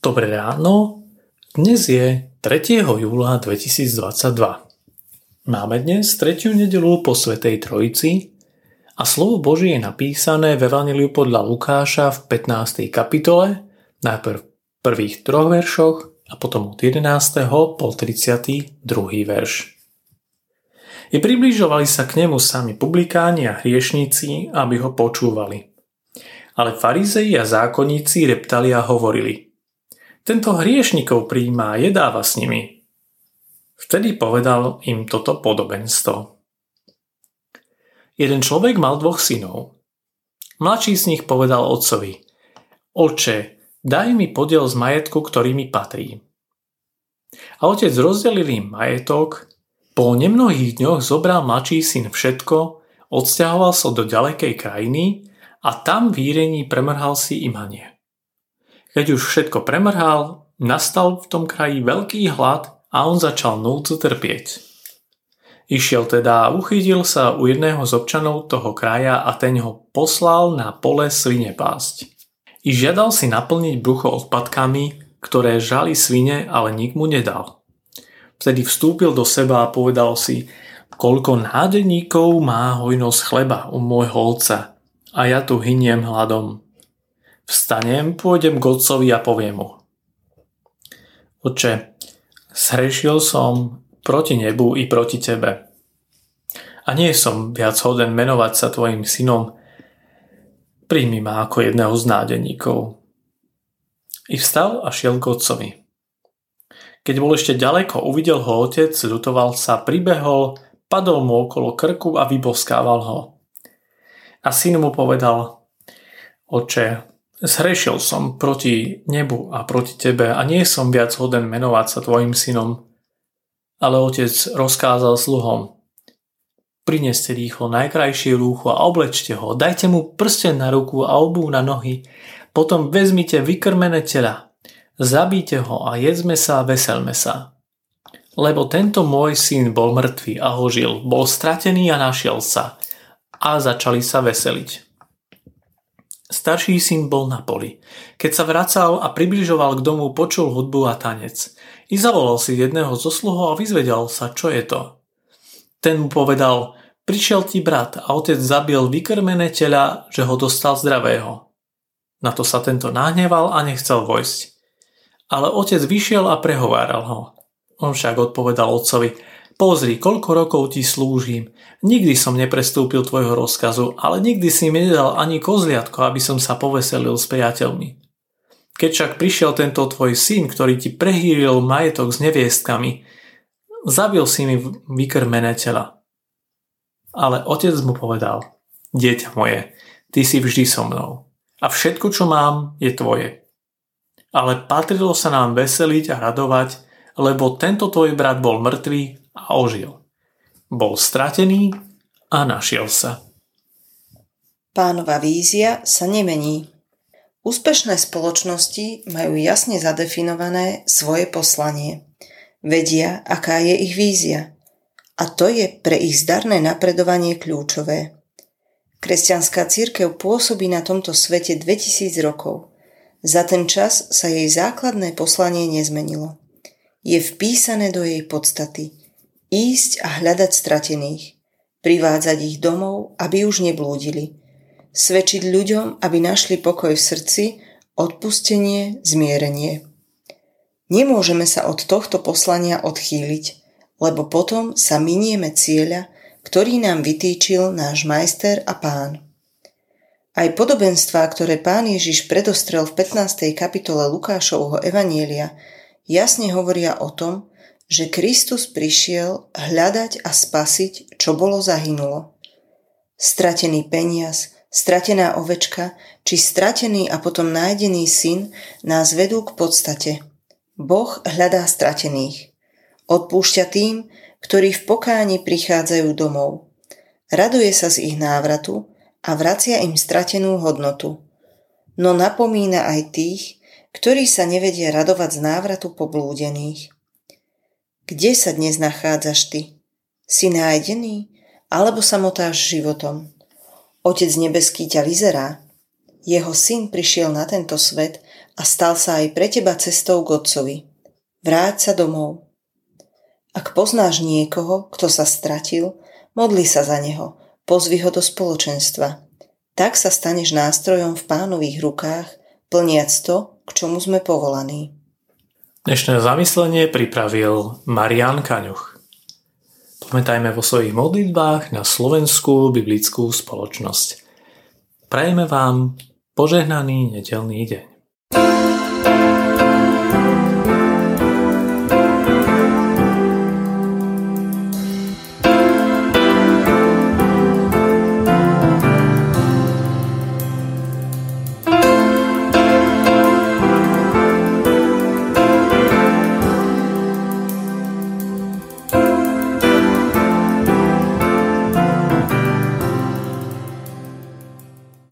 Dobré ráno, dnes je 3. júla 2022. Máme dnes tretiu nedelu po Svetej Trojici a slovo Božie je napísané v Evangeliu podľa Lukáša v 15. kapitole, najprv v prvých troch veršoch a potom od 11. po 32. verš. I približovali sa k nemu sami publikáni a hriešníci, aby ho počúvali. Ale farizei a zákonníci reptali a hovorili – tento hriešnikov príjma a jedáva s nimi. Vtedy povedal im toto podobenstvo. Jeden človek mal dvoch synov. Mladší z nich povedal otcovi, Oče, daj mi podiel z majetku, ktorý mi patrí. A otec rozdelil im majetok, po nemnohých dňoch zobral mladší syn všetko, odsťahoval sa do ďalekej krajiny a tam v Írení premrhal si imanie. Keď už všetko premrhal, nastal v tom kraji veľký hlad a on začal núcu trpieť. Išiel teda a uchytil sa u jedného z občanov toho kraja a ten ho poslal na pole svine pásť. I žiadal si naplniť brucho odpadkami, ktoré žali svine, ale nik mu nedal. Vtedy vstúpil do seba a povedal si, koľko nádeníkov má hojnosť chleba u môjho otca a ja tu hyniem hladom. Vstanem, pôjdem k otcovi a poviem mu. Oče, zhrešil som proti nebu i proti tebe. A nie som viac hoden menovať sa tvojim synom. Príjmi ma ako jedného z nádeníkov. I vstal a šiel k otcovi. Keď bol ešte ďaleko, uvidel ho otec, ľutoval sa, pribehol, padol mu okolo krku a vyboskával ho. A syn mu povedal, oče, Zhrešil som proti nebu a proti tebe a nie som viac hoden menovať sa tvojim synom. Ale otec rozkázal sluhom. Prineste rýchlo najkrajšie rúcho a oblečte ho, dajte mu prsten na ruku a obu na nohy, potom vezmite vykrmené tela, zabíte ho a jedzme sa a veselme sa. Lebo tento môj syn bol mŕtvý a hožil, bol stratený a našiel sa. A začali sa veseliť. Starší syn bol na poli. Keď sa vracal a približoval k domu, počul hudbu a tanec. I zavolal si jedného zo sluhov a vyzvedal sa, čo je to. Ten mu povedal, prišiel ti brat a otec zabil vykrmené tela, že ho dostal zdravého. Na to sa tento nahneval a nechcel vojsť. Ale otec vyšiel a prehováral ho. On však odpovedal otcovi, Pozri, koľko rokov ti slúžim. Nikdy som neprestúpil tvojho rozkazu, ale nikdy si mi nedal ani kozliatko, aby som sa poveselil s priateľmi. Keď však prišiel tento tvoj syn, ktorý ti prehýril majetok s neviestkami, zabil si mi vykrmené tela. Ale otec mu povedal, dieťa moje, ty si vždy so mnou a všetko, čo mám, je tvoje. Ale patrilo sa nám veseliť a radovať, lebo tento tvoj brat bol mŕtvý a ožil. Bol stratený a našiel sa. Pánova vízia sa nemení. Úspešné spoločnosti majú jasne zadefinované svoje poslanie. Vedia, aká je ich vízia. A to je pre ich zdarné napredovanie kľúčové. Kresťanská církev pôsobí na tomto svete 2000 rokov. Za ten čas sa jej základné poslanie nezmenilo. Je vpísané do jej podstaty – ísť a hľadať stratených, privádzať ich domov, aby už neblúdili, svedčiť ľuďom, aby našli pokoj v srdci, odpustenie, zmierenie. Nemôžeme sa od tohto poslania odchýliť, lebo potom sa minieme cieľa, ktorý nám vytýčil náš majster a pán. Aj podobenstvá, ktoré pán Ježiš predostrel v 15. kapitole Lukášovho Evanielia, jasne hovoria o tom, že Kristus prišiel hľadať a spasiť, čo bolo zahynulo. Stratený peniaz, stratená ovečka či stratený a potom nájdený syn nás vedú k podstate. Boh hľadá stratených. Odpúšťa tým, ktorí v pokáni prichádzajú domov. Raduje sa z ich návratu a vracia im stratenú hodnotu. No napomína aj tých, ktorí sa nevedia radovať z návratu poblúdených. Kde sa dnes nachádzaš ty? Si nájdený? Alebo samotáš životom? Otec nebeský ťa vyzerá. Jeho syn prišiel na tento svet, a stal sa aj pre teba cestou k Otcovi. Vráť sa domov. Ak poznáš niekoho, kto sa stratil, modli sa za neho, pozvi ho do spoločenstva. Tak sa staneš nástrojom v pánových rukách, plniac to, k čomu sme povolaní. Dnešné zamyslenie pripravil Marian Kaňuch. Pamätajme vo svojich modlitbách na slovenskú biblickú spoločnosť. Prajeme vám požehnaný nedelný deň.